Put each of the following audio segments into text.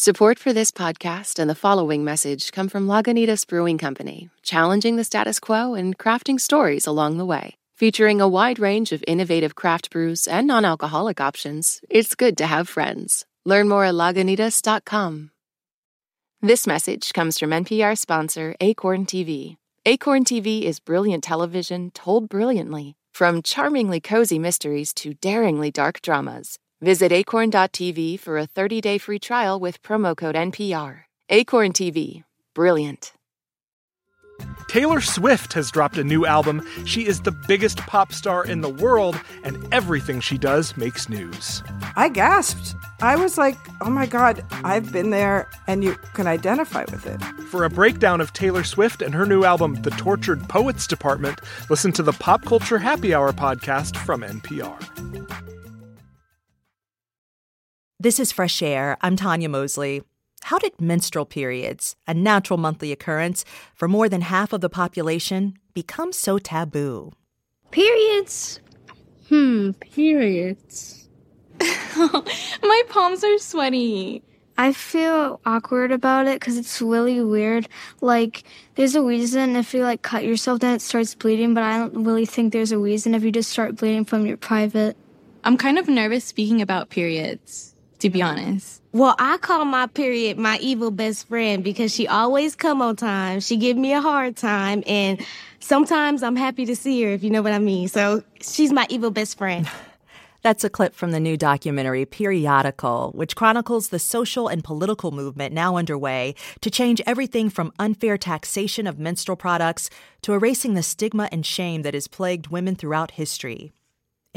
Support for this podcast and the following message come from Lagunitas Brewing Company, challenging the status quo and crafting stories along the way. Featuring a wide range of innovative craft brews and non alcoholic options, it's good to have friends. Learn more at lagunitas.com. This message comes from NPR sponsor Acorn TV. Acorn TV is brilliant television told brilliantly, from charmingly cozy mysteries to daringly dark dramas. Visit acorn.tv for a 30 day free trial with promo code NPR. Acorn TV. Brilliant. Taylor Swift has dropped a new album. She is the biggest pop star in the world, and everything she does makes news. I gasped. I was like, oh my God, I've been there, and you can identify with it. For a breakdown of Taylor Swift and her new album, The Tortured Poets Department, listen to the Pop Culture Happy Hour podcast from NPR. This is Fresh Air. I'm Tanya Mosley. How did menstrual periods, a natural monthly occurrence for more than half of the population, become so taboo? Periods? Hmm, periods. My palms are sweaty. I feel awkward about it because it's really weird. Like, there's a reason if you like cut yourself, then it starts bleeding, but I don't really think there's a reason if you just start bleeding from your private. I'm kind of nervous speaking about periods to be honest. Well, I call my period my evil best friend because she always come on time. She give me a hard time and sometimes I'm happy to see her if you know what I mean. So she's my evil best friend. That's a clip from the new documentary Periodical, which chronicles the social and political movement now underway to change everything from unfair taxation of menstrual products to erasing the stigma and shame that has plagued women throughout history.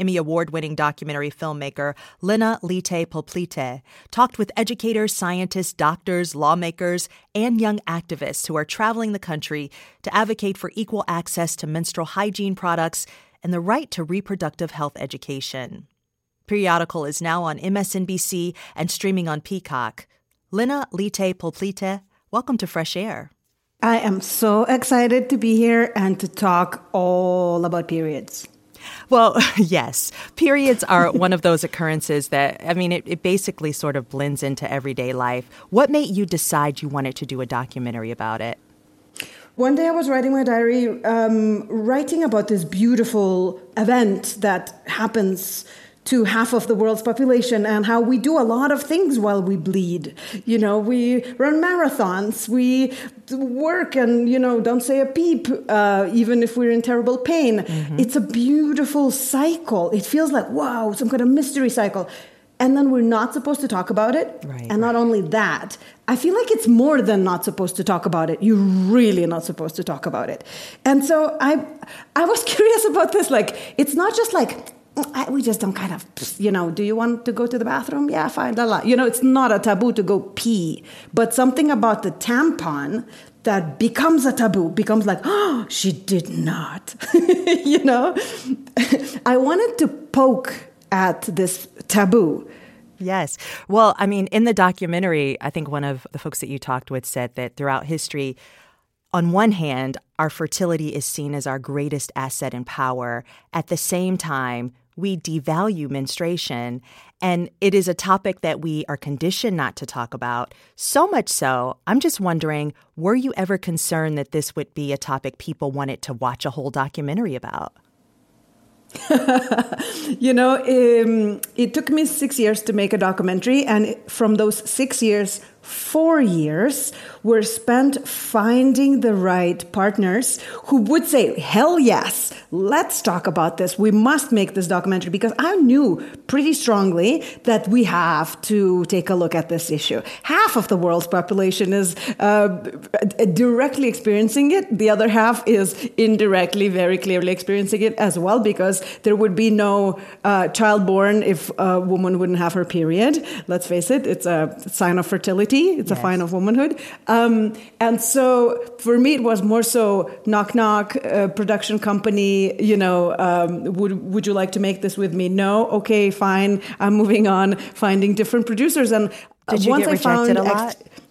Emmy Award winning documentary filmmaker Lina Lyte Plioplyte talked with educators, scientists, doctors, lawmakers, and young activists who are traveling the country to advocate for equal access to menstrual hygiene products and the right to reproductive health education. Periodical is now on MSNBC and streaming on Peacock. Lina Lyte Plioplyte, welcome to Fresh Air. I am so excited to be here and to talk all about periods. Well, yes. Periods are one of those occurrences that, I mean, it, it, basically sort of blends into everyday life. What made you decide you wanted to do a documentary about it? One day I was writing my diary, um, writing about this beautiful event that happens to half of the world's population and how we do a lot of things while we bleed. You know, we run marathons, we work and, you know, don't say a peep, uh, even if we're in terrible pain. Mm-hmm. It's a beautiful cycle. It feels like, wow, some kind of mystery cycle. And then we're not supposed to talk about it. Right, and not only that, I feel like it's more than not supposed to talk about it. You're really not supposed to talk about it. And so I I was curious about this. Like, it's not just like Mm, I, we just don't kind of, you know, do you want to go to the bathroom? Yeah, fine. La, la. You know, it's not a taboo to go pee, but something about the tampon that becomes a taboo becomes like, oh, she did not. you know, I wanted to poke at this taboo. Yes. Well, I mean, in the documentary, I think one of the folks that you talked with said that throughout history, on one hand, our fertility is seen as our greatest asset and power. At the same time, we devalue menstruation. And it is a topic that we are conditioned not to talk about. So much so, I'm just wondering were you ever concerned that this would be a topic people wanted to watch a whole documentary about? you know, um, it took me six years to make a documentary, and from those six years, four years were spent finding the right partners who would say, Hell yes, let's talk about this. We must make this documentary because I knew pretty strongly that we have to take a look at this issue. Half of the world's population is uh, directly experiencing it, the other half is indirectly, very clearly experiencing it as well because there would be no uh, child born if a woman wouldn't have her period. Let's face it, it's a sign of fertility it's yes. a sign of womanhood. Um, and so for me, it was more so knock knock, uh, production company. You know, um, would would you like to make this with me? No. Okay, fine. I'm moving on, finding different producers. And did you once get rejected a lot? Ex-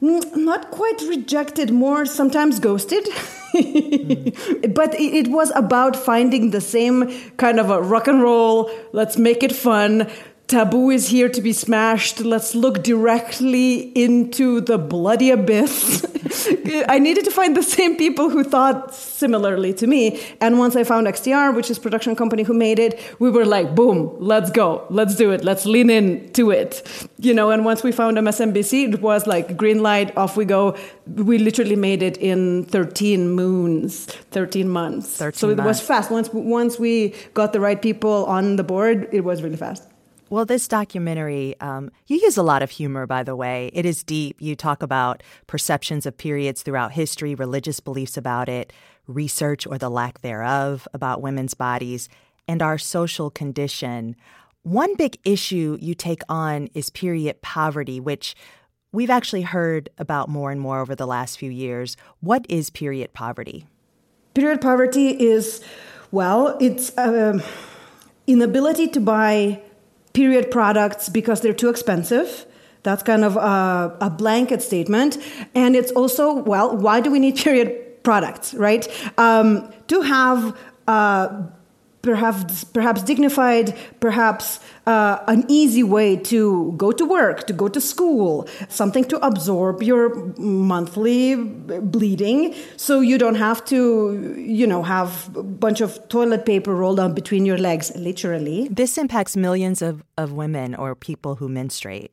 not quite rejected, more sometimes ghosted. mm. But it, it, was about finding the same kind of a rock and roll, let's make it fun, taboo is here to be smashed. Let's look directly into the bloody abyss. I needed to find the same people who thought similarly to me. And once I found XTR, which is production company who made it, we were like, boom, let's go. Let's do it. Let's lean in to it. You know, and once we found MSNBC, it was like green light, off we go. We literally made it in 13 moons, 13 months. 13 so it months. was fast. Once once we got the right people on the board, it was really fast. Well, this documentary, um, you use a lot of humor, by the way. It is deep. You talk about perceptions of periods throughout history, religious beliefs about it, research or the lack thereof about women's bodies, and our social condition. One big issue you take on is period poverty, which we've actually heard about more and more over the last few years. What is period poverty? Period poverty is, well, it's um inability to buy period products because they're too expensive. That's kind of a, a blanket statement. And it's also, well, why do we need period products, right? Um, to have uh, perhaps perhaps dignified, perhaps uh, an easy way to go to work, to go to school, something to absorb your monthly bleeding, so you don't have to, you know, have a bunch of toilet paper rolled up between your legs, literally. This impacts millions of, of women or people who menstruate.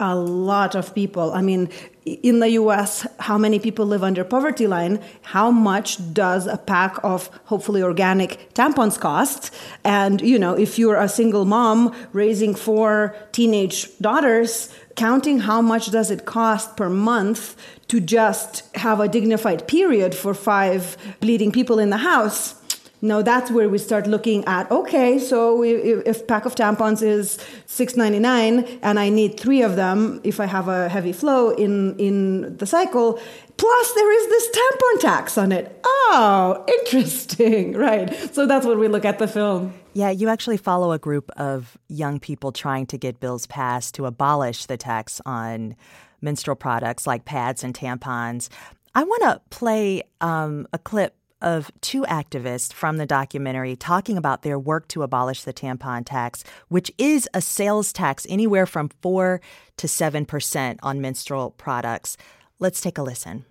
A lot of people. I mean, in the US, how many people live under poverty line? How much does a pack of hopefully organic tampons cost? And, you know, if you're a single mom raising four teenage daughters, counting how much does it cost per month to just have a dignified period for five bleeding people in the house? Now that's where we start looking at okay, so if, pack of tampons is six ninety nine and I need three of them if I have a heavy flow in in the cycle, plus there is this tampon tax on it. Oh, interesting, right? So that's what we look at the film. Yeah, you actually follow a group of young people trying to get bills passed to abolish the tax on menstrual products like pads and tampons. I want to play um, a clip of two activists from the documentary talking about their work to abolish the tampon tax, which is a sales tax anywhere from 4 to 7% on menstrual products. Let's take a listen.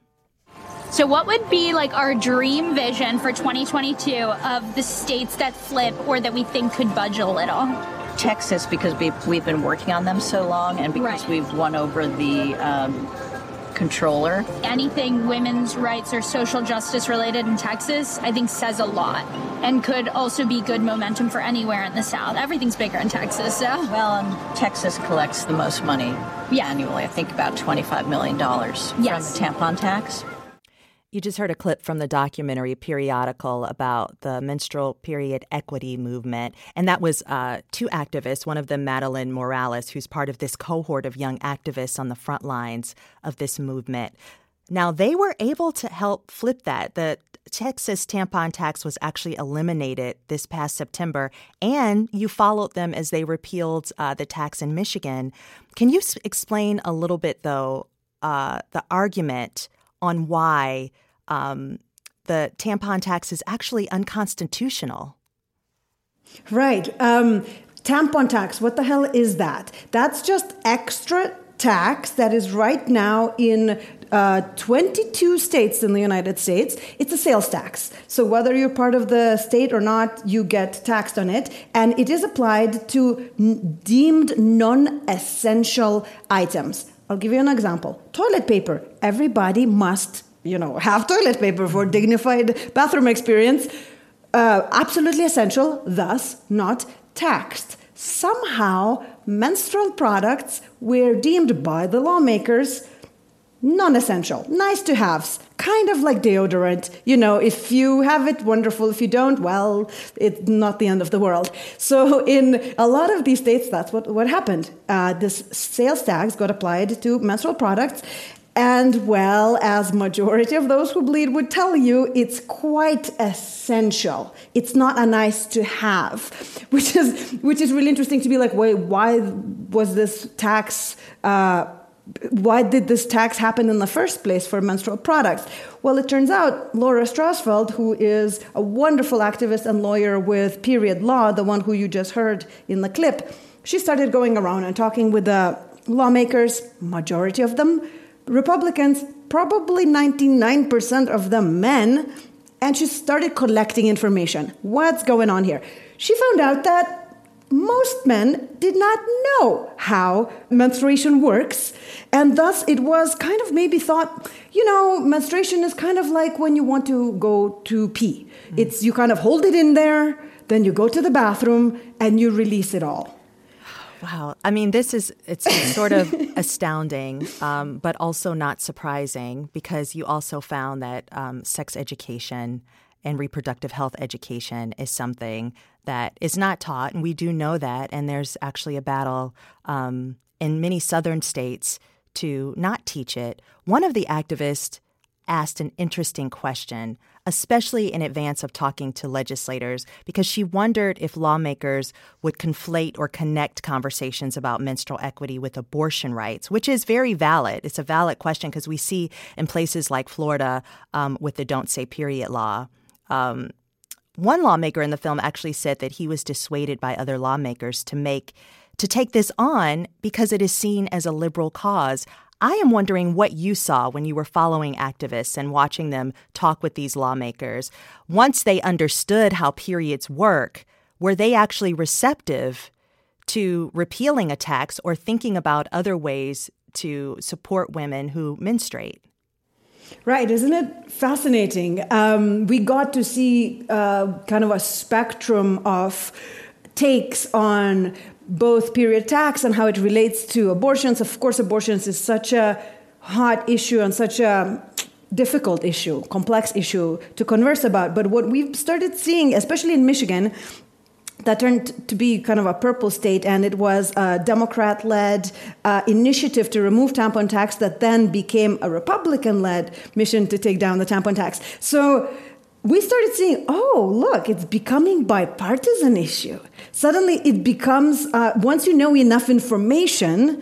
So, what would be like our dream vision for 2022 of the states that flip or that we think could budge a little? Texas, because we've, we've been working on them so long and because Right. we've won over the um, controller. Anything women's rights or social justice related in Texas, I think says a lot and could also be good momentum for anywhere in the South. Everything's bigger in Texas, so. Well, and Texas collects the most money Yeah. annually. I think about $25 million Yes. from the tampon tax. You just heard a clip from the documentary periodical about the menstrual period equity movement. And that was uh, two activists, one of them, Madeline Morales, who's part of this cohort of young activists on the front lines of this movement. Now, they were able to help flip that. The Texas tampon tax was actually eliminated this past September, and you followed them as they repealed uh, the tax in Michigan. Can you s- explain a little bit, though, uh, the argument on why um, the tampon tax is actually unconstitutional? Right. Um, tampon tax, what the hell is that? That's just extra tax that is right now in uh, 22 states in the United States. It's a sales tax. So whether you're part of the state or not, you get taxed on it. And it is applied to n- deemed non essential items. I'll give you an example toilet paper. Everybody must you know, have toilet paper for dignified bathroom experience. Uh, absolutely essential, thus not taxed. Somehow, menstrual products were deemed by the lawmakers non essential, nice to haves, kind of like deodorant. You know, if you have it, wonderful. If you don't, well, it's not the end of the world. So, in a lot of these states, that's what, what happened. Uh, this sales tax got applied to menstrual products. And well, as majority of those who bleed would tell you, it's quite essential. It's not a nice to have, which is which is really interesting to be like, wait, why was this tax? Uh, why did this tax happen in the first place for menstrual products? Well, it turns out Laura Strausfeld, who is a wonderful activist and lawyer with Period Law, the one who you just heard in the clip, she started going around and talking with the lawmakers, majority of them Republicans, probably 99% of them men, and she started collecting information. What's going on here? She found out that most men did not know how menstruation works, and thus it was kind of maybe thought, you know, menstruation is kind of like when you want to go to pee. Mm. It's you kind of hold it in there, then you go to the bathroom and you release it all. Wow. I mean, this is, it's sort of astounding, um, but also not surprising because you also found that um, sex education and reproductive health education is something that is not taught. And we do know that. And there's actually a battle um, in many southern states to not teach it. One of the activists asked an interesting question, especially in advance of talking to legislators, because she wondered if lawmakers would conflate or connect conversations about menstrual equity with abortion rights, which is very valid. It's a valid question because we see in places like Florida um, with the Don't Say Period law. Um, one lawmaker in the film actually said that he was dissuaded by other lawmakers to make to take this on because it is seen as a liberal cause. I am wondering what you saw when you were following activists and watching them talk with these lawmakers. Once they understood how periods work, were they actually receptive to repealing a tax or thinking about other ways to support women who menstruate? Right, isn't it fascinating? Um, we got to see uh, kind of a spectrum of takes on both period tax and how it relates to abortions. Of course, abortions is such a hot issue and such a difficult issue, complex issue to converse about. But what we've started seeing, especially in Michigan, that turned to be kind of a purple state, and it was a Democrat led uh, initiative to remove tampon tax that then became a Republican led mission to take down the tampon tax. So we started seeing, oh, look, it's becoming bipartisan issue. Suddenly it becomes, uh, once you know enough information,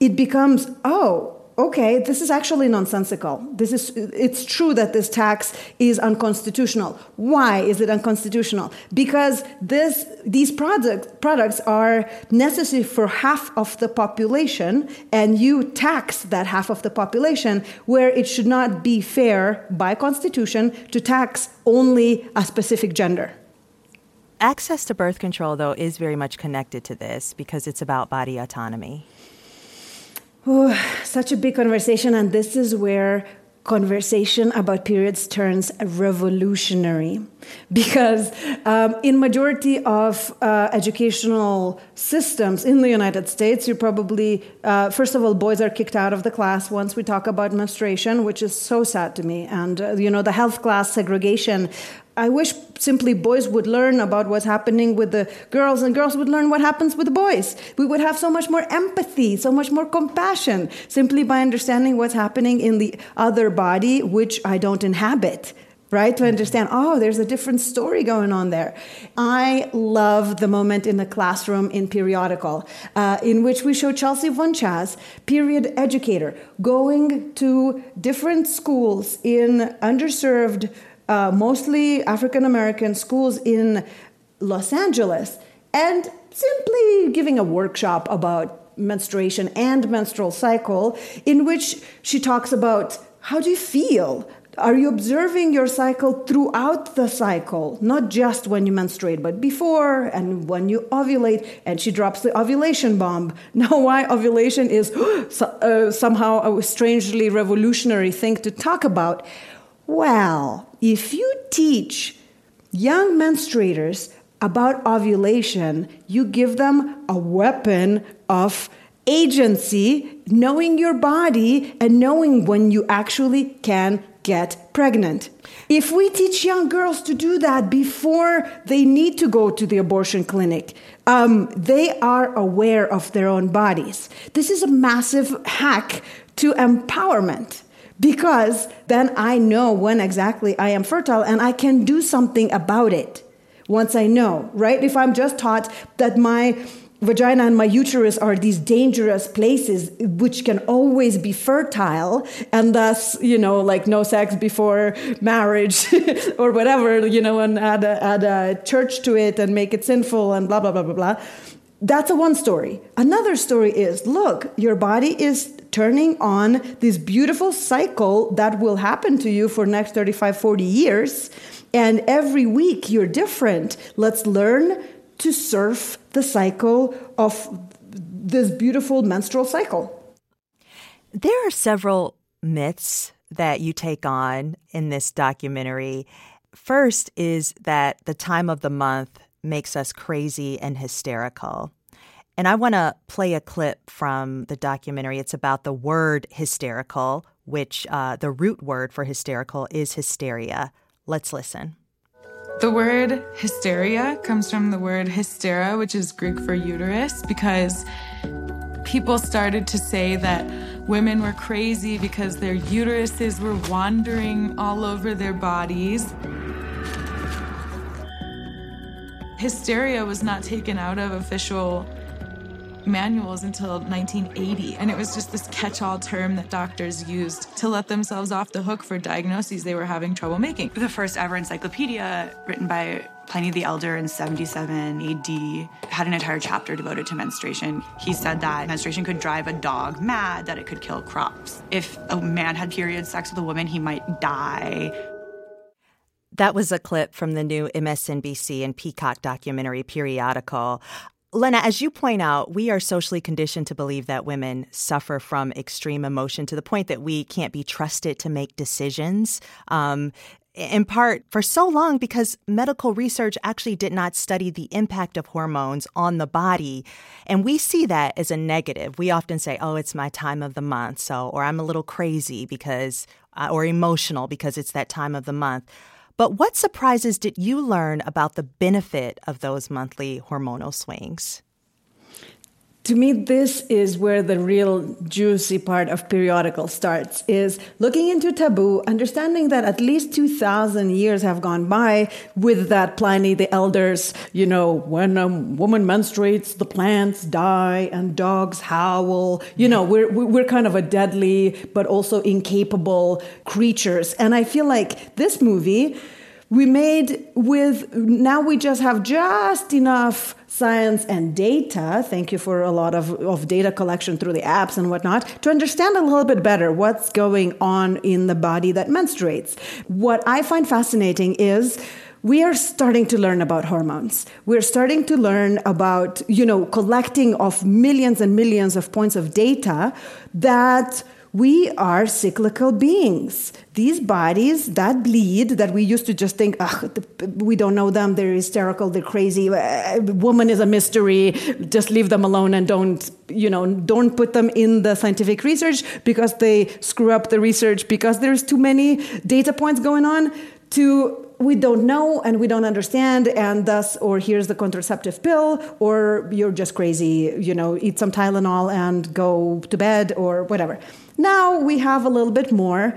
it becomes, oh, okay, this is actually nonsensical. This is, it's true that this tax is unconstitutional. Why is it unconstitutional? Because this, these product, products are necessary for half of the population, and you tax that half of the population, where it should not be fair by constitution to tax only a specific gender. Access to birth control, though, is very much connected to this because it's about body autonomy. Oh, such a big conversation, and this is where conversation about periods turns revolutionary. Because um, in majority of uh, educational systems in the united states you probably uh, first of all boys are kicked out of the class once we talk about menstruation which is so sad to me. And uh, you know the health class segregation I wish simply boys would learn about what's happening with the girls and girls would learn what happens with the boys. We would have so much more empathy, so much more compassion simply by understanding what's happening in the other body, which I don't inhabit. Right? To understand, oh, there's a different story going on there. I love the moment in the classroom in periodical, uh, in which we show Chelsea VonChaz, period educator, going to different schools in underserved uh, mostly African American schools in Los Angeles and simply giving a workshop about menstruation and menstrual cycle in which she talks about how do you feel are you observing your cycle throughout the cycle, not just when you menstruate, but before and when you ovulate? And she drops the ovulation bomb. Now, why ovulation is uh, somehow a strangely revolutionary thing to talk about? Well, if you teach young menstruators about ovulation, you give them a weapon of agency, knowing your body and knowing when you actually can get pregnant. If we teach young girls to do that before they need to go to the abortion clinic, um, they are aware of their own bodies. This is a massive hack to empowerment because then I know when exactly I am fertile and I can do something about it once I know, right? If I'm just taught that my vagina and my uterus are these dangerous places which can always be fertile and thus you know like no sex before marriage or whatever you know and add a, add a church to it and make it sinful and blah blah blah blah blah that's a one story. Another story is look, your body is turning on this beautiful cycle that will happen to you for next 35 40 years and every week you're different. Let's learn to surf the cycle of this beautiful menstrual cycle. There are several myths that you take on in this documentary. First is that the time of the month makes us crazy and hysterical. And I want to play a clip from the documentary. It's about the word hysterical, which uh, the root word for hysterical is hysteria. Let's listen. The word hysteria comes from the word hystera, which is Greek for uterus, because people started to say that women were crazy because their uteruses were wandering all over their bodies. Hysteria was not taken out of official manuals until 1980. And it was just this catch all term that doctors used to let themselves off the hook for diagnoses they were having trouble making. The first ever encyclopedia written by Pliny the Elder in 77 AD had an entire chapter devoted to menstruation. He said that menstruation could drive a dog mad, that it could kill crops. If a man had period sex with a woman, he might die. That was a clip from the new MSNBC and Peacock documentary periodical. Lina, as you point out, we are socially conditioned to believe that women suffer from extreme emotion to the point that we can't be trusted to make decisions. Um, in part for so long because medical research actually did not study the impact of hormones on the body. And we see that as a negative. We often say, oh, it's my time of the month. So, or I'm a little crazy because, uh, or emotional because it's that time of the month. But what surprises did you learn about the benefit of those monthly hormonal swings? To me this is where the real juicy part of periodical starts is looking into taboo understanding that at least 2000 years have gone by with that pliny the elders you know when a woman menstruates the plants die and dogs howl. You know we're we're kind of a deadly but also incapable creatures. And i feel like this movie we made with now we just have just enough science and data thank you for a lot of, of data collection through the apps and whatnot to understand a little bit better what's going on in the body that menstruates. What i find fascinating is we are starting to learn about hormones. We're starting to learn about you know collecting of millions and millions of points of data that we are cyclical beings. These bodies that bleed, that we used to just think, we don't know them, they're hysterical, they're crazy, uh, woman is a mystery, just leave them alone and don't, you know, don't put them in the scientific research because they screw up the research because there's too many data points going on to we don't know and we don't understand and thus or here's the contraceptive pill or you're just crazy you know eat some tylenol and go to bed or whatever now we have a little bit more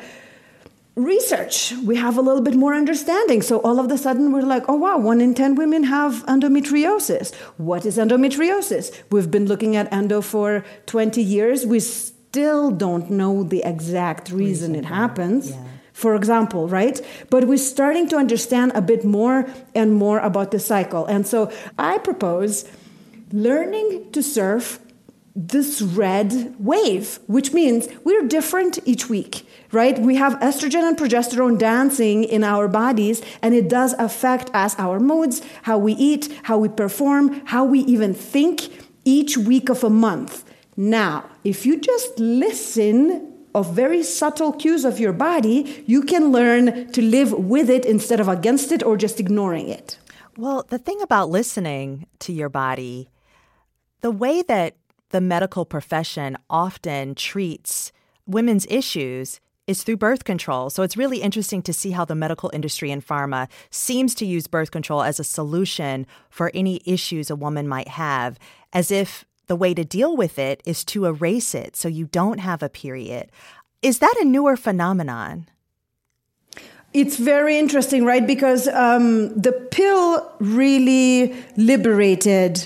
research. We have a little bit more understanding. So all of a sudden we're like, oh wow, one in 10 women have endometriosis. What is endometriosis? We've been looking at endo for 20 years. We still don't know the exact reason, reason it happens. Yeah. For example, right? But we're starting to understand a bit more and more about the cycle. And so I propose learning to surf this red wave, which means we're different each week, right? We have estrogen and progesterone dancing in our bodies, and it does affect us, our moods, how we eat, how we perform, how we even think each week of a month. Now, if you just listen of very subtle cues of your body, you can learn to live with it instead of against it or just ignoring it. Well, the thing about listening to your body, the way that the medical profession often treats women's issues is through birth control. So it's really interesting to see how the medical industry and pharma seems to use birth control as a solution for any issues a woman might have, as if the way to deal with it is to erase it so you don't have a period. Is that a newer phenomenon? It's very interesting, right? Because um, the pill really liberated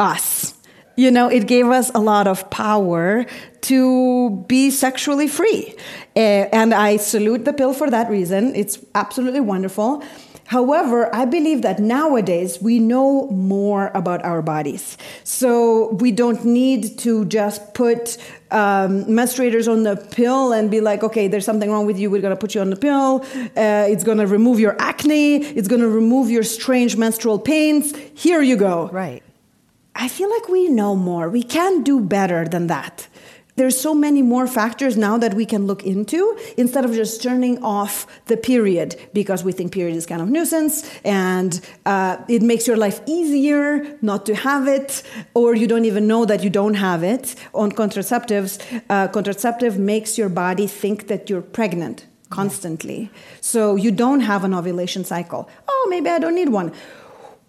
us you know, it gave us a lot of power to be sexually free. Uh, and I salute the pill for that reason. It's absolutely wonderful. However, I believe that nowadays we know more about our bodies. So we don't need to just put um, menstruators on the pill and be like, okay, there's something wrong with you. We're going to put you on the pill. Uh, it's going to remove your acne. It's going to remove your strange menstrual pains. Here you go. Right. I feel like we know more. We can do better than that. There's so many more factors now that we can look into instead of just turning off the period because we think period is kind of nuisance and uh, it makes your life easier not to have it or you don't even know that you don't have it. On contraceptives, uh, contraceptive makes your body think that you're pregnant constantly. So you don't have an ovulation cycle. Oh, maybe I don't need one.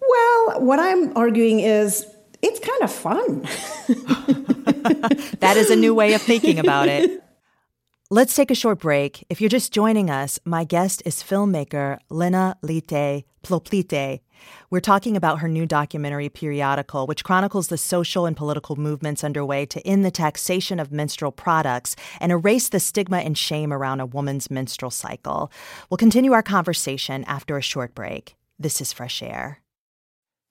Well, what I'm arguing is it's kind of fun. that is a new way of thinking about it. Let's take a short break. If you're just joining us, my guest is filmmaker Lina Lyte Plioplyte. We're talking about her new documentary periodical, which chronicles the social and political movements underway to end the taxation of menstrual products and erase the stigma and shame around a woman's menstrual cycle. We'll continue our conversation after a short break. This is Fresh Air.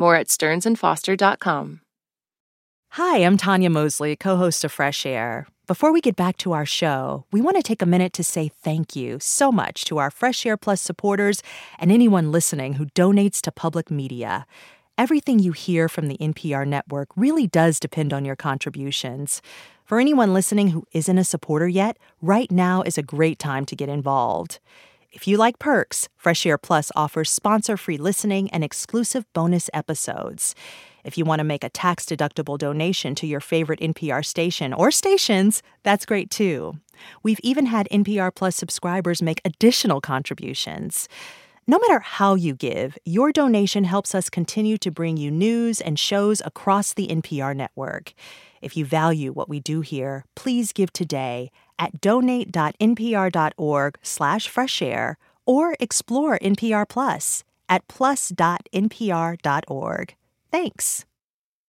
More at stearnsandfoster.com. Hi, I'm Tanya Mosley, co host of Fresh Air. Before we get back to our show, we want to take a minute to say thank you so much to our Fresh Air Plus supporters and anyone listening who donates to public media. Everything you hear from the NPR network really does depend on your contributions. For anyone listening who isn't a supporter yet, right now is a great time to get involved. If you like perks, Fresh Air Plus offers sponsor free listening and exclusive bonus episodes. If you want to make a tax deductible donation to your favorite NPR station or stations, that's great too. We've even had NPR Plus subscribers make additional contributions. No matter how you give, your donation helps us continue to bring you news and shows across the NPR network. If you value what we do here, please give today at donate.npr.org slash freshair or explore NPR Plus at plus.npr.org. Thanks.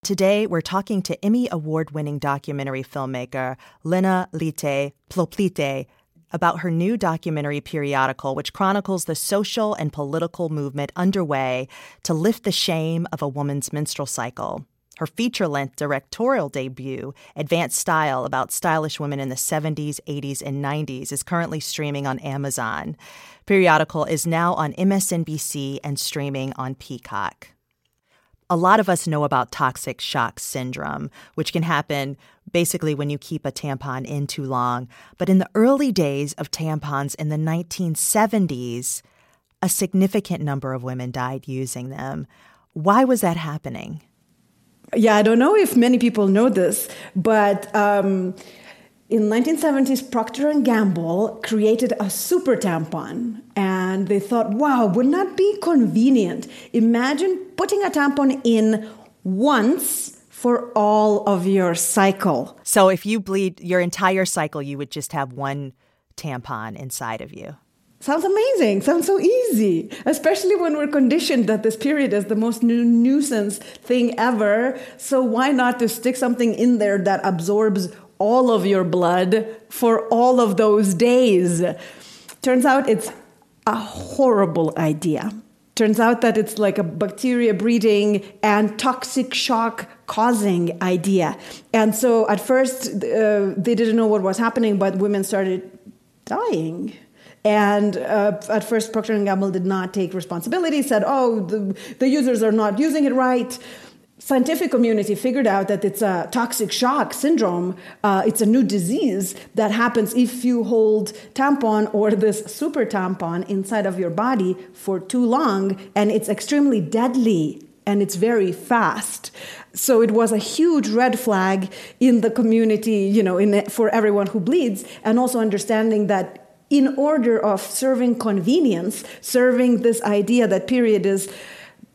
Today, we're talking to Emmy Award winning documentary filmmaker Lina Lyte Plioplyte about her new documentary periodical, which chronicles the social and political movement underway to lift the shame of a woman's menstrual cycle. Her feature length directorial debut, Advanced Style, about stylish women in the 70s, 80s, and 90s, is currently streaming on Amazon. Periodical is now on MSNBC and streaming on Peacock. A lot of us know about toxic shock syndrome, which can happen basically when you keep a tampon in too long. But in the early days of tampons in the 1970s, a significant number of women died using them. Why was that happening? Yeah, I don't know if many people know this, but um, in 1970s, Procter and Gamble created a super tampon, and they thought, "Wow, wouldn't that be convenient? Imagine putting a tampon in once." For all of your cycle. So, if you bleed your entire cycle, you would just have one tampon inside of you. Sounds amazing. Sounds so easy, especially when we're conditioned that this period is the most nu- nuisance thing ever. So why not to stick something in there that absorbs all of your blood for all of those days? Turns out it's a horrible idea. Turns out that it's like a bacteria breeding and toxic shock causing idea. And so at first, uh, they didn't know what was happening, but women started dying and uh, at first, Procter & Gamble did not take responsibility, said, oh, the, the users are not using it right scientific community figured out that it's a toxic shock syndrome. Uh, it's a new disease that happens if you hold tampon or this super tampon inside of your body for too long, and it's extremely deadly and it's very fast. So it was a huge red flag in the community, you know, in, for everyone who bleeds, and also understanding that in order of serving convenience, serving this idea that period is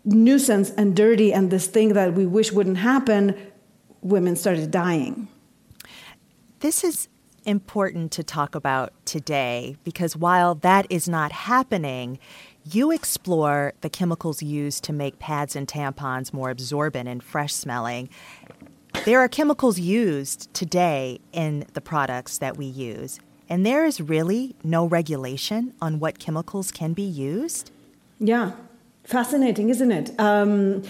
nuisance and dirty and this thing that we wish wouldn't happen, women started dying. This is important to talk about today because while that is not happening, you explore the chemicals used to make pads and tampons more absorbent and fresh smelling. There are chemicals used today in the products that we use, and there is really no regulation on what chemicals can be used. Yeah, fascinating, isn't it? Um,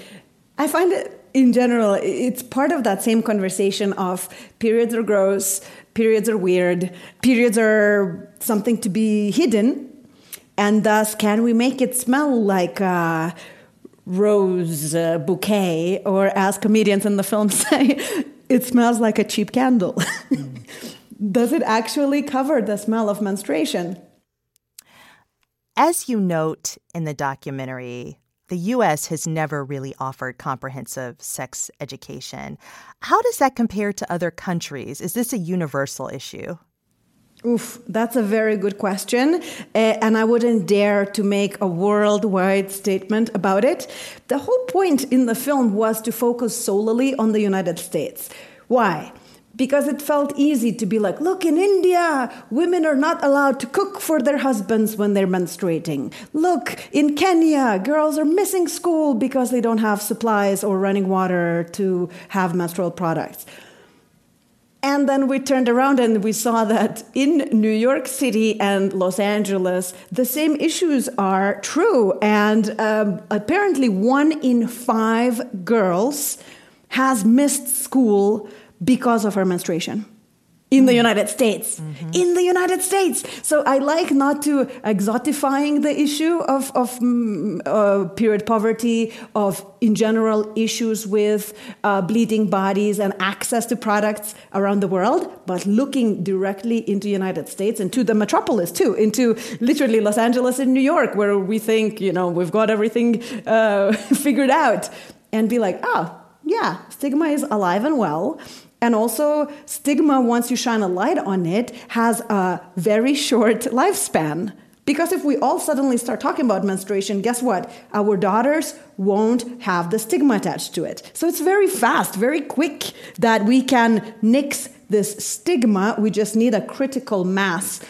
I find it in general, it's part of that same conversation of periods are gross, periods are weird, periods are something to be hidden, and thus, can we make it smell like a rose bouquet, or as comedians in the film say, it smells like a cheap candle? Does it actually cover the smell of menstruation? As you note in the documentary, the U.S. has never really offered comprehensive sex education. How does that compare to other countries? Is this a universal issue? Oof, that's a very good question. Uh, and I wouldn't dare to make a worldwide statement about it. The whole point in the film was to focus solely on the United States. Why? Because it felt easy to be like, look, in India, women are not allowed to cook for their husbands when they're menstruating. Look, in Kenya, girls are missing school because they don't have supplies or running water to have menstrual products. And then we turned around and we saw that in New York City and Los Angeles, the same issues are true. And um, apparently, one in five girls has missed school because of her menstruation in the United States. Mm-hmm. In the United States. So I like not to exotifying the issue of, of mm, uh, period poverty, of in general issues with uh, bleeding bodies and access to products around the world, but looking directly into United States and to the metropolis too, into literally Los Angeles and New York, where we think, you know, we've got everything uh, figured out, and be like, oh, yeah, stigma is alive and well and also, stigma, once you shine a light on it, has a very short lifespan. Because if we all suddenly start talking about menstruation, guess what? Our daughters won't have the stigma attached to it. So it's very fast, very quick that we can nix this stigma. We just need a critical mass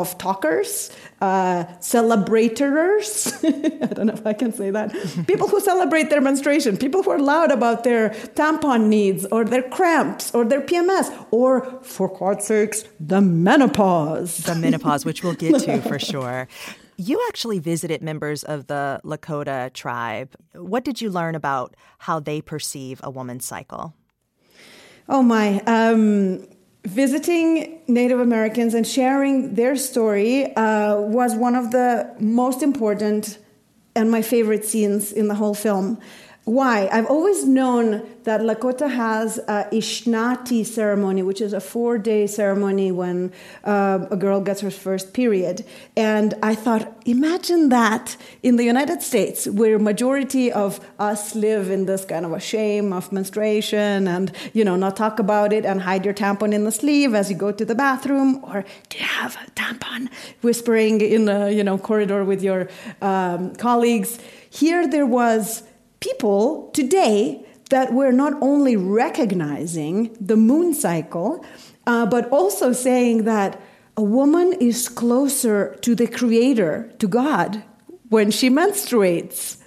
of talkers, uh, celebrators. I don't know if I can say that. people who celebrate their menstruation, people who are loud about their tampon needs or their cramps or their PMS, or for God's sakes, the menopause. The menopause, which we'll get to for sure. You actually visited members of the Lakota tribe. What did you learn about how they perceive a woman's cycle? Oh my. Um, visiting Native Americans and sharing their story uh, was one of the most important and my favorite scenes in the whole film. Why? I've always known that Lakota has a Ishnati ceremony, which is a four day ceremony when uh, a girl gets her first period. And I thought, imagine that in the United States, where majority of us live in this kind of a shame of menstruation and, you know, not talk about it and hide your tampon in the sleeve as you go to the bathroom, or do you have a tampon? Whispering in the, you know, corridor with your um, colleagues. Here there was people today that we're not only recognizing the moon cycle, uh, but also saying that a woman is closer to the creator, to God, when she menstruates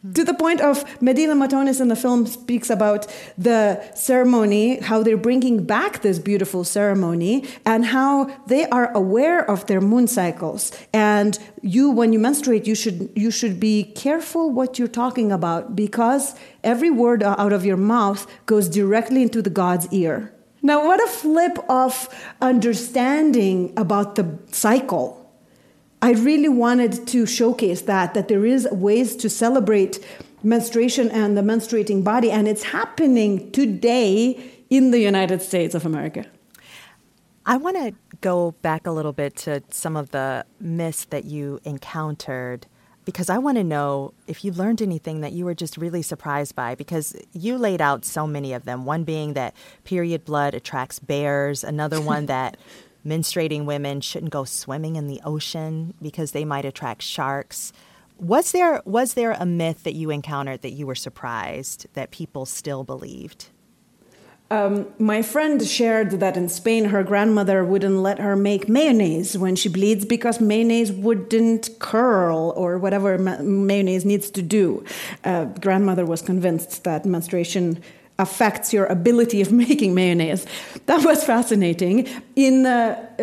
Mm-hmm. to the point of Medina Matonis in the film speaks about the ceremony, how they're bringing back this beautiful ceremony, and how they are aware of their moon cycles. And you, when you menstruate, you should you should be careful what you're talking about because every word out of your mouth goes directly into the God's ear. Now, what a flip of understanding about the cycle I really wanted to showcase that that there is ways to celebrate menstruation and the menstruating body and it's happening today in the United States of America. I want to go back a little bit to some of the myths that you encountered because I want to know if you learned anything that you were just really surprised by because you laid out so many of them. One being that period blood attracts bears, another one that menstruating women shouldn't go swimming in the ocean because they might attract sharks. Was there was there a myth that you encountered that you were surprised that people still believed? Um, my friend shared that in Spain, her grandmother wouldn't let her make mayonnaise when she bleeds because mayonnaise wouldn't curl or whatever ma- mayonnaise needs to do. Uh, grandmother was convinced that menstruation affects your ability of making mayonnaise. That was fascinating. In, uh, uh,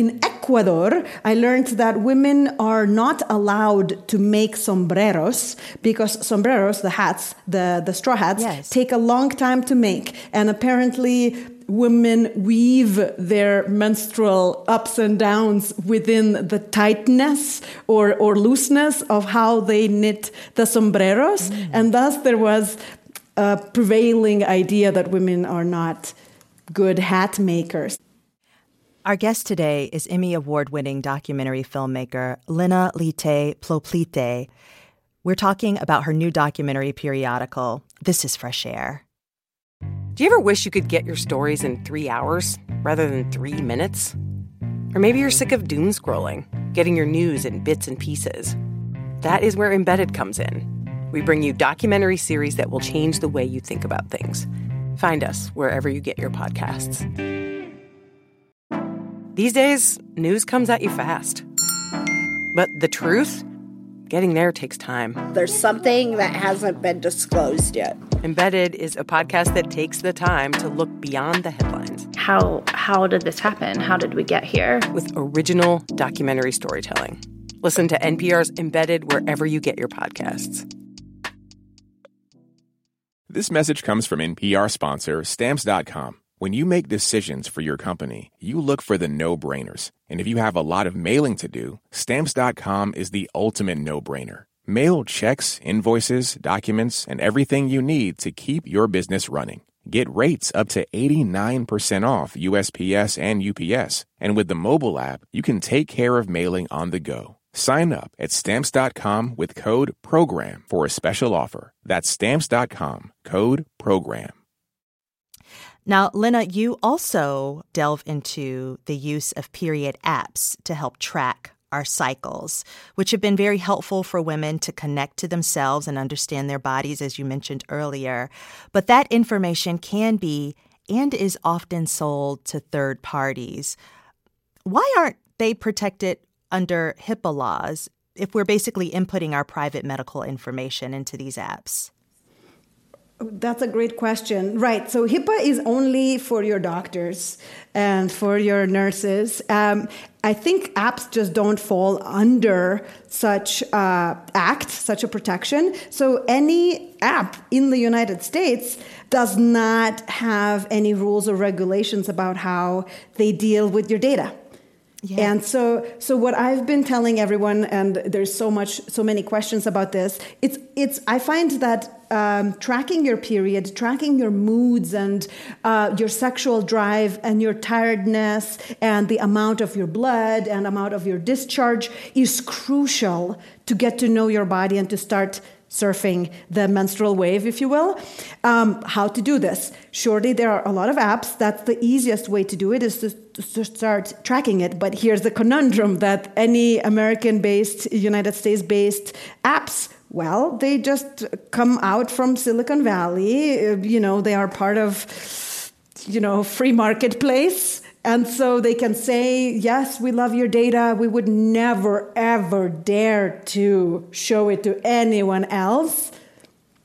in Ecuador, I learned that women are not allowed to make sombreros because sombreros, the hats, the, the straw hats, yes. take a long time to make. And apparently, women weave their menstrual ups and downs within the tightness or, or looseness of how they knit the sombreros. Mm. And thus there was a prevailing idea that women are not good hat makers. Our guest today is Emmy Award winning documentary filmmaker Lina Lyte Plioplyte. We're talking about her new documentary periodical, This is Fresh Air. Do you ever wish you could get your stories in three hours rather than three minutes? Or maybe you're sick of doom scrolling, getting your news in bits and pieces. That is where Embedded comes in. We bring you documentary series that will change the way you think about things. Find us wherever you get your podcasts. These days, news comes at you fast. But the truth? Getting there takes time. There's something that hasn't been disclosed yet. Embedded is a podcast that takes the time to look beyond the headlines. How how did this happen? How did we get here? With original documentary storytelling. Listen to NPR's Embedded wherever you get your podcasts. This message comes from NPR sponsor Stamps.com. When you make decisions for your company, you look for the no brainers. And if you have a lot of mailing to do, Stamps.com is the ultimate no brainer. Mail checks, invoices, documents, and everything you need to keep your business running. Get rates up to 89% off USPS and UPS. And with the mobile app, you can take care of mailing on the go. Sign up at stamps.com with code PROGRAM for a special offer. That's stamps.com, code PROGRAM. Now, Lina, you also delve into the use of period apps to help track our cycles, which have been very helpful for women to connect to themselves and understand their bodies, as you mentioned earlier. But that information can be and is often sold to third parties. Why aren't they protected under HIPAA laws if we're basically inputting our private medical information into these apps? That's a great question. Right. So HIPAA is only for your doctors and for your nurses. Um, I think apps just don't fall under such uh, act, such a protection. So any app in the United States does not have any rules or regulations about how they deal with your data. And so, so what I've been telling everyone, and there's so much, so many questions about this. It's, it's. I find that um, tracking your period, tracking your moods and uh, your sexual drive and your tiredness and the amount of your blood and amount of your discharge is crucial to get to know your body and to start surfing the menstrual wave, if you will. Um, how to do this? Surely there are a lot of apps. That's the easiest way to do it is to start tracking it. But here's the conundrum that any American based, United States based apps well, they just come out from Silicon Valley. Uh, you know, they are part of, you know, free marketplace. And so they can say, yes, we love your data. We would never, ever dare to show it to anyone else.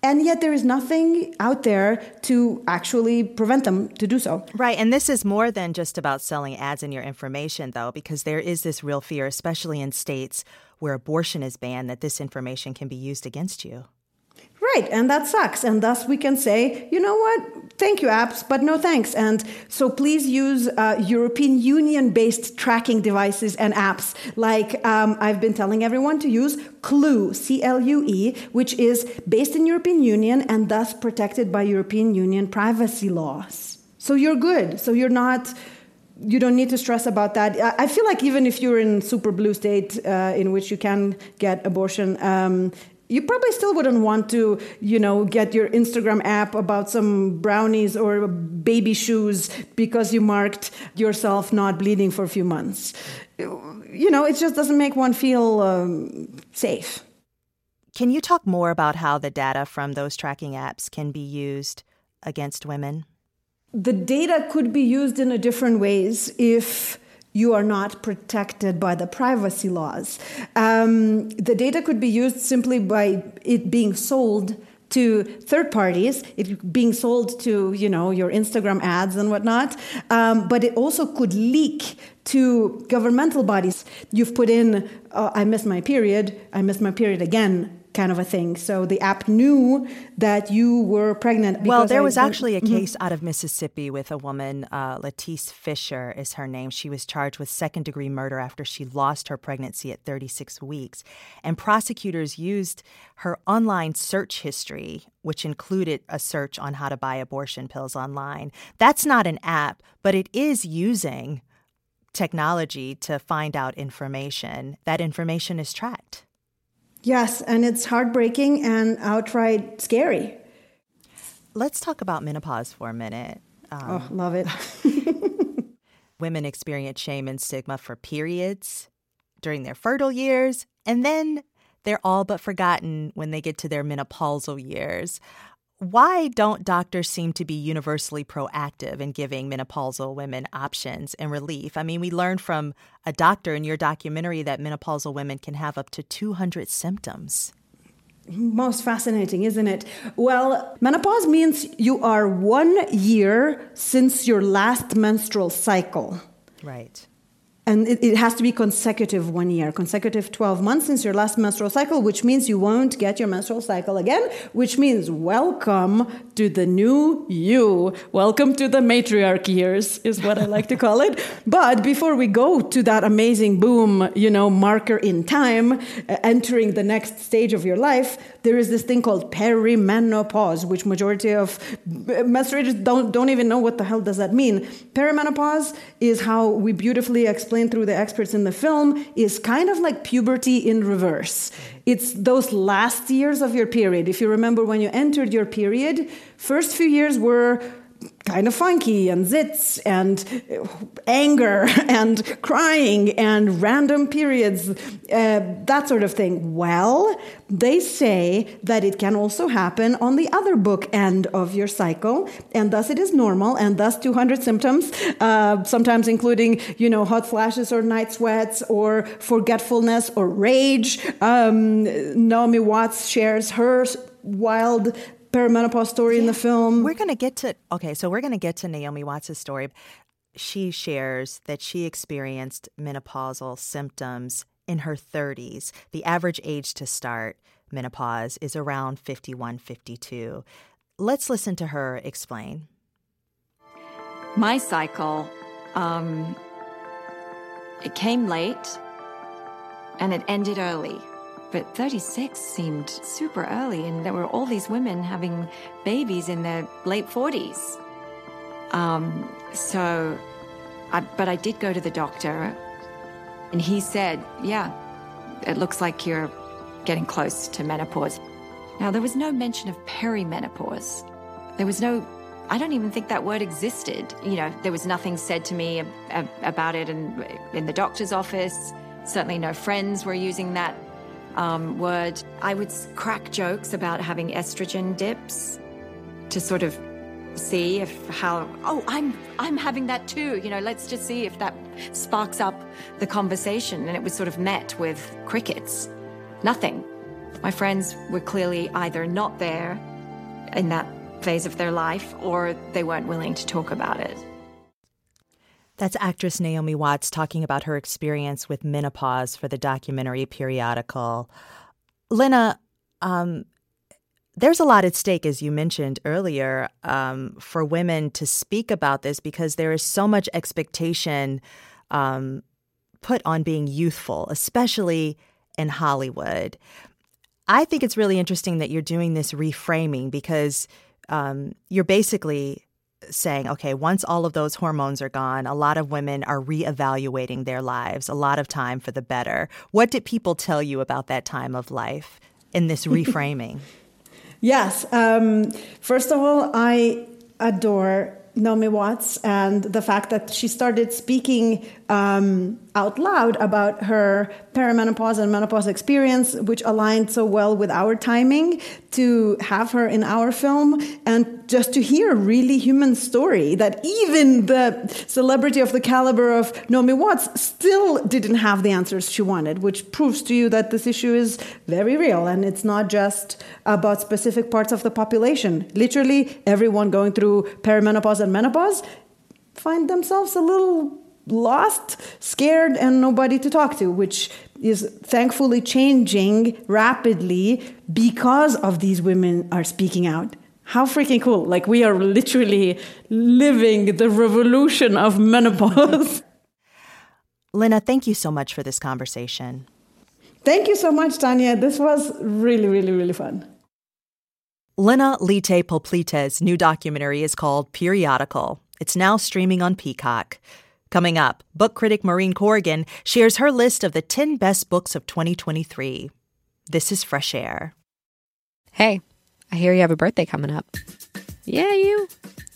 And yet there is nothing out there to actually prevent them to do so. Right. And this is more than just about selling ads in your information, though, because there is this real fear, especially in states where abortion is banned, that this information can be used against you. Right, and that sucks. And thus we can say, you know what, thank you, apps, but no thanks. And so please use uh, European Union based tracking devices and apps like um, I've been telling everyone to use Clue, C L U E, which is based in European Union and thus protected by European Union privacy laws. So you're good. So you're not you don't need to stress about that. I feel like even if you're in super blue state uh, in which you can get abortion, um, you probably still wouldn't want to, you know, get your Instagram app about some brownies or baby shoes because you marked yourself not bleeding for a few months. You know, it just doesn't make one feel um, safe. Can you talk more about how the data from those tracking apps can be used against women? The data could be used in a different ways if you are not protected by the privacy laws. Um, the data could be used simply by it being sold to third parties, it being sold to you know your Instagram ads and whatnot. Um, but it also could leak to governmental bodies. You've put in, uh, I missed my period, I missed my period again kind of a thing. So the app knew that you were pregnant. Well, there I, was actually a mm-hmm. case out of Mississippi with a woman, uh, Latice Fisher is her name. She was charged with second degree murder after she lost her pregnancy at 36 weeks. And prosecutors used her online search history, which included a search on how to buy abortion pills online. That's not an app, but it is using technology to find out information. That information is tracked. Yes, and it's heartbreaking and outright scary. Let's talk about menopause for a minute. Um, oh, love it. women experience shame and stigma for periods during their fertile years, and then they're all but forgotten when they get to their menopausal years why don't doctors seem to be universally proactive in giving menopausal women options and relief? I mean, we learned from a doctor in your documentary that menopausal women can have up to 200 symptoms. Most fascinating, isn't it? Well, menopause means you are one year since your last menstrual cycle. Right and it, it, has to be consecutive one year, consecutive 12 months since your last menstrual cycle, which means you won't get your menstrual cycle again, which means welcome to the new you. Welcome to the matriarch years, is what I like to call it. But before we go to that amazing boom, you know, marker in time, uh, entering the next stage of your life, there is this thing called perimenopause, which majority of menstruators don't, don't even know what the hell does that mean. Perimenopause is how we beautifully explain through the experts in the film is kind of like puberty in reverse. It's those last years of your period. If you remember when you entered your period, first few years were kind of funky and zits and anger and crying and random periods, uh, that sort of thing. Well, they say that it can also happen on the other book end of your cycle, and thus it is normal, and thus 200 symptoms, uh, sometimes including, you know, hot flashes or night sweats or forgetfulness or rage. Um, Naomi Watts shares her wild perimenopause story yeah. in the film. We're going to get to okay, so we're going to get to Naomi Watts' story. She shares that she experienced menopausal symptoms in her 30s. The average age to start menopause is around 51, 52. Let's listen to her explain. My cycle, um, it came late and it ended early. But 36 seemed super early, and there were all these women having babies in their late 40s. Um, so, I, but I did go to the doctor, and he said, Yeah, it looks like you're getting close to menopause. Now, there was no mention of perimenopause. There was no, I don't even think that word existed. You know, there was nothing said to me about it in, in the doctor's office. Certainly, no friends were using that um, word. I would crack jokes about having estrogen dips to sort of see if how oh I'm I'm having that too. You know, let's just see if that sparks up the conversation. And it was sort of met with crickets. Nothing. My friends were clearly either not there in that phase of their life or they weren't willing to talk about it. That's actress Naomi Watts talking about her experience with menopause for the documentary periodical. Lina, um, there's a lot at stake, as you mentioned earlier, um, for women to speak about this because there is so much expectation um, put on being youthful, especially in Hollywood. I think it's really interesting that you're doing this reframing because um, you're basically saying, okay, once all of those hormones are gone, a lot of women are reevaluating their lives, a lot of time for the better. What did people tell you about that time of life in this reframing? yes. Um, first of all, I adore Naomi Watts and the fact that she started speaking um, out loud about her perimenopause and menopause experience, which aligned so well with our timing to have her in our film and just to hear a really human story that even the celebrity of the caliber of Naomi Watts still didn't have the answers she wanted, which proves to you that this issue is very real and it's not just about specific parts of the population. Literally, everyone going through perimenopause and menopause find themselves a little lost, scared, and nobody to talk to, which is thankfully changing rapidly because of these women are speaking out. How freaking cool! Like we are literally living the revolution of menopause. Lina, thank you so much for this conversation. Thank you so much, Tanya. This was really, really, really fun. Lina Lyte Plioplyte's new documentary is called Periodical. It's now streaming on Peacock. Coming up, book critic Maureen Corrigan shares her list of the 10 best books of 2023. This is Fresh Air. Hey, I hear you have a birthday coming up. Yeah, you.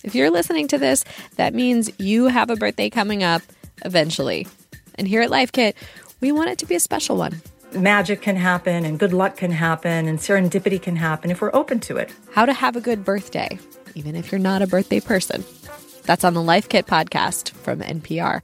If you're listening to this, that means you have a birthday coming up eventually. And here at Life Kit, we want it to be a special one. Magic can happen, and good luck can happen, and serendipity can happen if we're open to it. How to have a good birthday, even if you're not a birthday person. That's on the Life Kit podcast from NPR.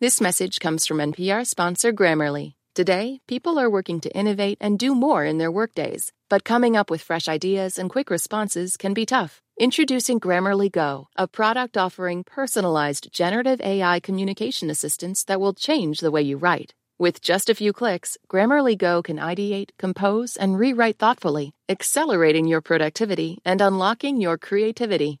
This message comes from NPR sponsor Grammarly. Today, people are working to innovate and do more in their workdays, but coming up with fresh ideas and quick responses can be tough. Introducing Grammarly Go, a product offering personalized generative AI communication assistance that will change the way you write. With just a few clicks, Grammarly Go can ideate, compose, and rewrite thoughtfully, accelerating your productivity and unlocking your creativity.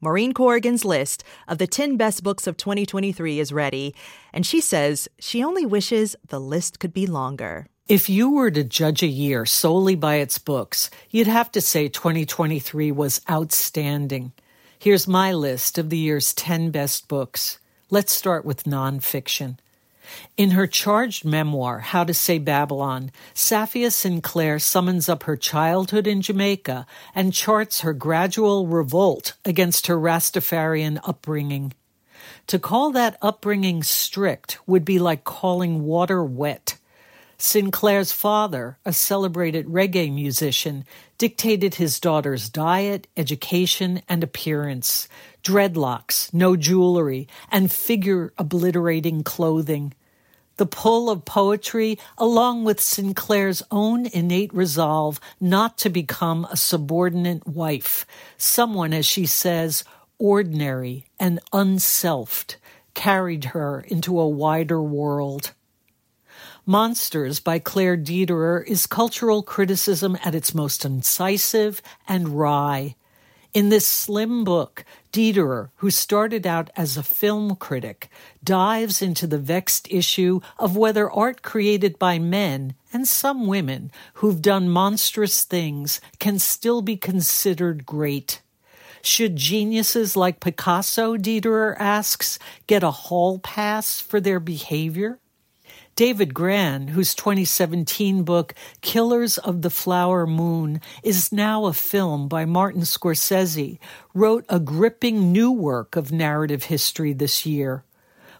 Maureen Corrigan's list of the 10 best books of 2023 is ready, and she says she only wishes the list could be longer. If you were to judge a year solely by its books, you'd have to say 2023 was outstanding. Here's my list of the year's 10 best books. Let's start with nonfiction. In her charged memoir, How to Say Babylon, Safiya Sinclair summons up her childhood in Jamaica and charts her gradual revolt against her Rastafarian upbringing. To call that upbringing strict would be like calling water wet. Sinclair's father, a celebrated reggae musician, dictated his daughter's diet, education, and appearance dreadlocks, no jewelry, and figure obliterating clothing. The pull of poetry, along with Sinclair's own innate resolve not to become a subordinate wife, someone, as she says, ordinary and unselfed, carried her into a wider world. Monsters by Claire Dederer is cultural criticism at its most incisive and wry. In this slim book, Dederer, who started out as a film critic, dives into the vexed issue of whether art created by men and some women who've done monstrous things can still be considered great. Should geniuses like Picasso, Dederer asks, get a hall pass for their behavior? David Grann, whose 2017 book Killers of the Flower Moon is now a film by Martin Scorsese, wrote a gripping new work of narrative history this year.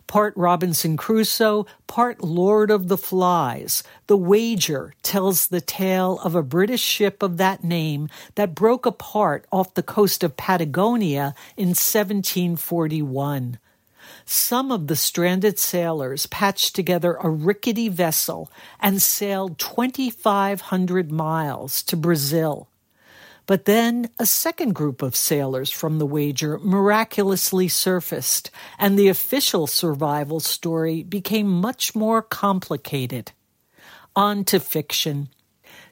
Part Robinson Crusoe, part Lord of the Flies, The Wager tells the tale of a British ship of that name that broke apart off the coast of Patagonia in 1741 some of the stranded sailors patched together a rickety vessel and sailed 2,500 miles to Brazil. But then a second group of sailors from the wager miraculously surfaced, and the official survival story became much more complicated. On to fiction.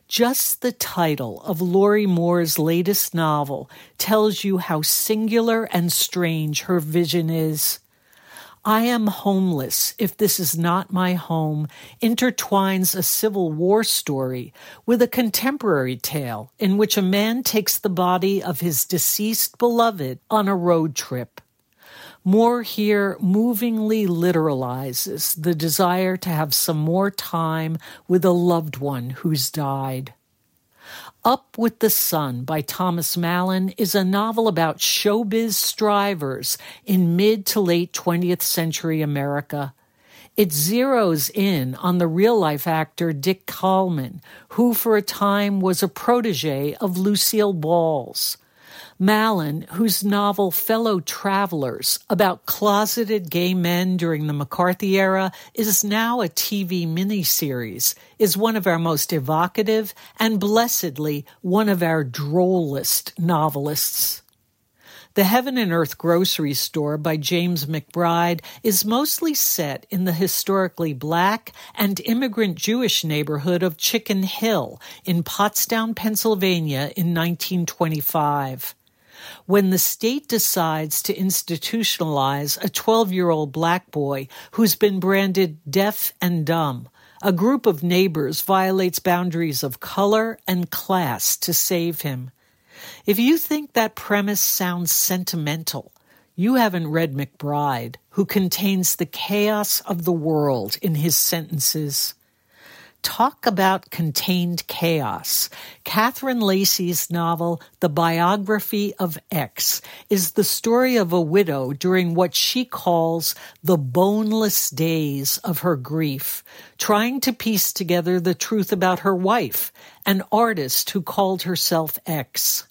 Just the title of Lorrie Moore's latest novel tells you how singular and strange her vision is. I am homeless if this is not my home intertwines a Civil War story with a contemporary tale in which a man takes the body of his deceased beloved on a road trip. Moore here movingly literalizes the desire to have some more time with a loved one who's died. Up with the Sun by Thomas Mallon is a novel about showbiz strivers in mid to late 20th century America. It zeroes in on the real life actor Dick Kallman, who for a time was a protege of Lucille Ball's. Mallon, whose novel Fellow Travelers, about closeted gay men during the McCarthy era, is now a TV miniseries, is one of our most evocative and blessedly one of our drollest novelists. The Heaven and Earth Grocery Store by James McBride is mostly set in the historically black and immigrant Jewish neighborhood of Chicken Hill in Pottstown, Pennsylvania in 1925 when the state decides to institutionalize a 12 year old black boy who's been branded deaf and dumb. A group of neighbors violates boundaries of color and class to save him. If you think that premise sounds sentimental, you haven't read McBride, who contains the chaos of the world in his sentences. Talk about contained chaos. Catherine Lacey's novel, The Biography of X, is the story of a widow during what she calls the boneless days of her grief, trying to piece together the truth about her wife, an artist who called herself X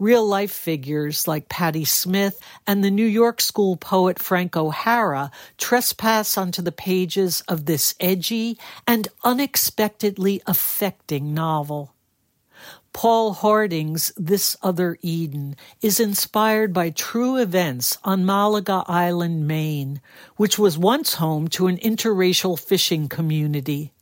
real life figures like Patti Smith and the New York School poet Frank O'Hara trespass onto the pages of this edgy and unexpectedly affecting novel. Paul Harding's This Other Eden is inspired by true events on Malaga Island, Maine, which was once home to an interracial fishing community.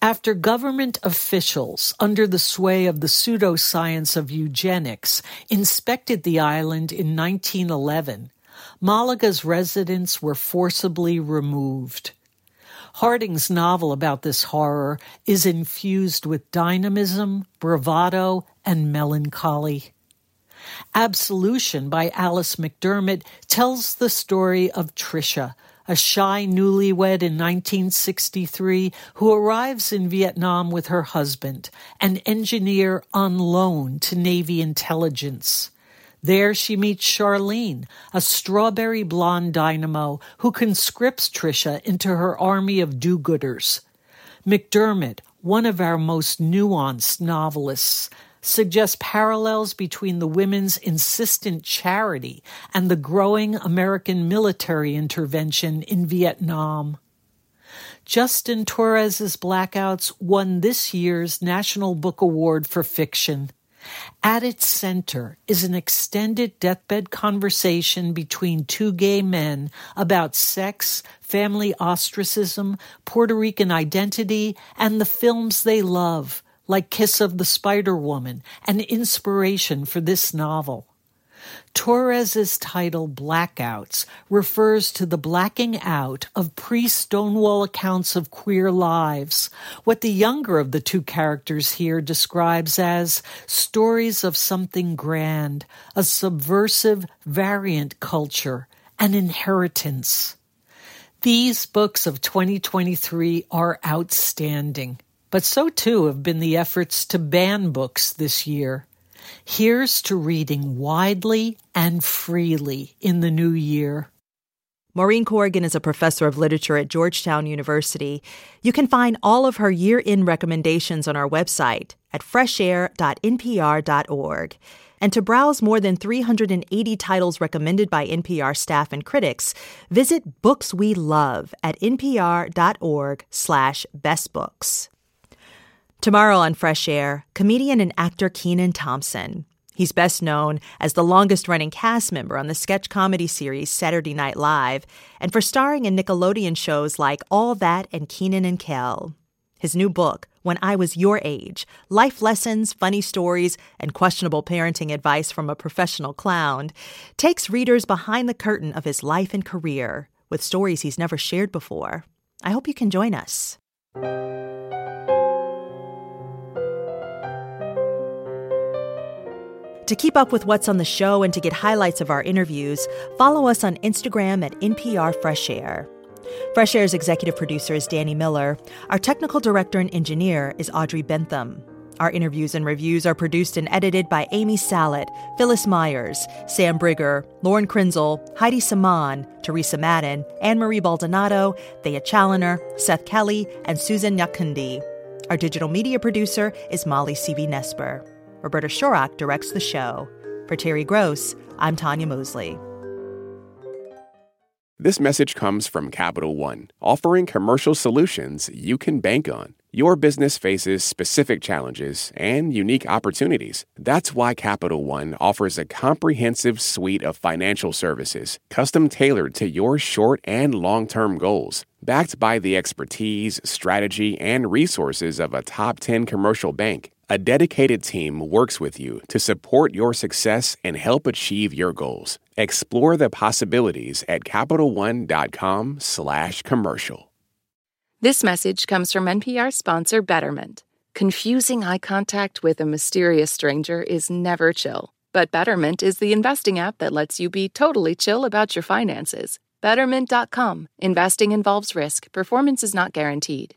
After government officials, under the sway of the pseudoscience of eugenics, inspected the island in 1911, Malaga's residents were forcibly removed. Harding's novel about this horror is infused with dynamism, bravado, and melancholy. Absolution by Alice McDermott tells the story of Tricia, a shy newlywed in 1963 who arrives in Vietnam with her husband, an engineer on loan to Navy intelligence. There she meets Charlene, a strawberry blonde dynamo who conscripts Tricia into her army of do gooders. McDermott, one of our most nuanced novelists, suggests parallels between the women's insistent charity and the growing American military intervention in Vietnam. Justin Torres's Blackouts won this year's National Book Award for Fiction. At its center is an extended deathbed conversation between two gay men about sex, family ostracism, Puerto Rican identity, and the films they love, like Kiss of the Spider Woman, an inspiration for this novel. Torres's title Blackouts refers to the blacking out of pre-Stonewall accounts of queer lives, what the younger of the two characters here describes as stories of something grand, a subversive variant culture, an inheritance. These books of 2023 are outstanding. But so too have been the efforts to ban books this year. Here's to reading widely and freely in the new year. Maureen Corrigan is a professor of literature at Georgetown University. You can find all of her year in recommendations on our website at freshair.npr.org. And to browse more than 380 titles recommended by NPR staff and critics, visit Books We Love at npr.org slash bestbooks. Tomorrow on Fresh Air, comedian and actor Kenan Thompson. He's best known as the longest running cast member on the sketch comedy series Saturday Night Live and for starring in Nickelodeon shows like All That and Kenan and Kel. His new book, When I Was Your Age Life Lessons, Funny Stories, and Questionable Parenting Advice from a Professional Clown, takes readers behind the curtain of his life and career with stories he's never shared before. I hope you can join us. To keep up with what's on the show and to get highlights of our interviews, follow us on Instagram at NPR Fresh Air. Fresh Air's executive producer is Danny Miller. Our technical director and engineer is Audrey Bentham. Our interviews and reviews are produced and edited by Amy Salit, Phyllis Myers, Sam Briger, Lauren Krenzel, Heidi Saman, Teresa Madden, Anne Marie Baldonado, Thea Challoner, Seth Kelly, and Susan Nyakundi. Our digital media producer is Molly Seavy-Nesper. Roberta Shorrock directs the show. For Terry Gross, I'm Tanya Mosley. This message comes from Capital One, offering commercial solutions you can bank on. Your business faces specific challenges and unique opportunities. That's why Capital One offers a comprehensive suite of financial services, custom tailored to your short and long term goals. Backed by the expertise, strategy, and resources of a top 10 commercial bank, a dedicated team works with you to support your success and help achieve your goals. Explore the possibilities at CapitalOne.com/commercial. This message comes from NPR sponsor Betterment. Confusing eye contact with a mysterious stranger is never chill, but Betterment is the investing app that lets you be totally chill about your finances. Betterment.com. Investing involves risk. Performance is not guaranteed.